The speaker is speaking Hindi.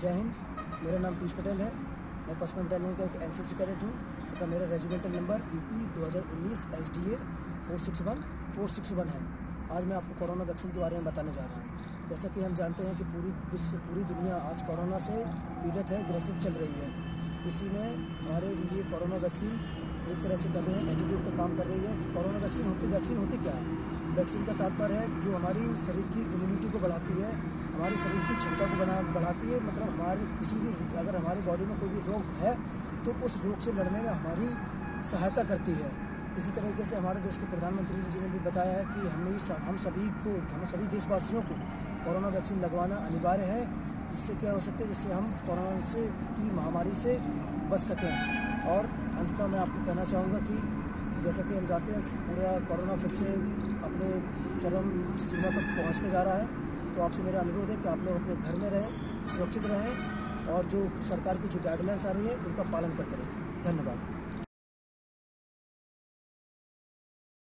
जय हिंद, मेरा नाम पीयूष पटेल है। मैं पचपन बटालियन का एक एन सी कैडेट हूँ तथा मेरा रेजिमेंटल नंबर यू पी दो हज़ार उन्नीस S D A four six one four six one है। आज मैं आपको कोरोना वैक्सीन के बारे में बताने जा रहा हूँ। जैसा कि हम जानते हैं कि पूरी विश्व, पूरी दुनिया आज कोरोना से पीड़ित है, ग्रसित चल रही है। इसी में हमारे लिए कोरोना वैक्सीन एक तरह से कर रहे हैं एटीट्यूड का काम कर रही है। कोरोना वैक्सीन होती वैक्सीन होती क्या? है वैक्सीन का तात्पर्य है जो हमारी शरीर की इम्यूनिटी को बढ़ाती है हमारी शरीर की क्षमता को बना, बढ़ाती है। मतलब हमारे किसी भी अगर हमारी बॉडी में कोई भी रोग है तो उस रोग से लड़ने में हमारी सहायता करती है। इसी तरीके से हमारे देश के प्रधानमंत्री जी ने भी बताया है कि हमें हम सभी को, हम सभी देशवासियों को कोरोना वैक्सीन लगवाना अनिवार्य है, जिससे क्या हो सकता है, जिससे हम कोरोना से, की महामारी से बच सकें। और अंततः मैं आपको कहना चाहूँगा कि जैसा कि हम जानते हैं, पूरा कोरोना फिर से अपने चरम सीमा पर पहुँचने जा रहा है। तो आपसे मेरा अनुरोध है कि आप लोग अपने घर में रहें, सुरक्षित रहें और जो सरकार की जो गाइडलाइंस आ रही है, उनका पालन करते रहें। धन्यवाद।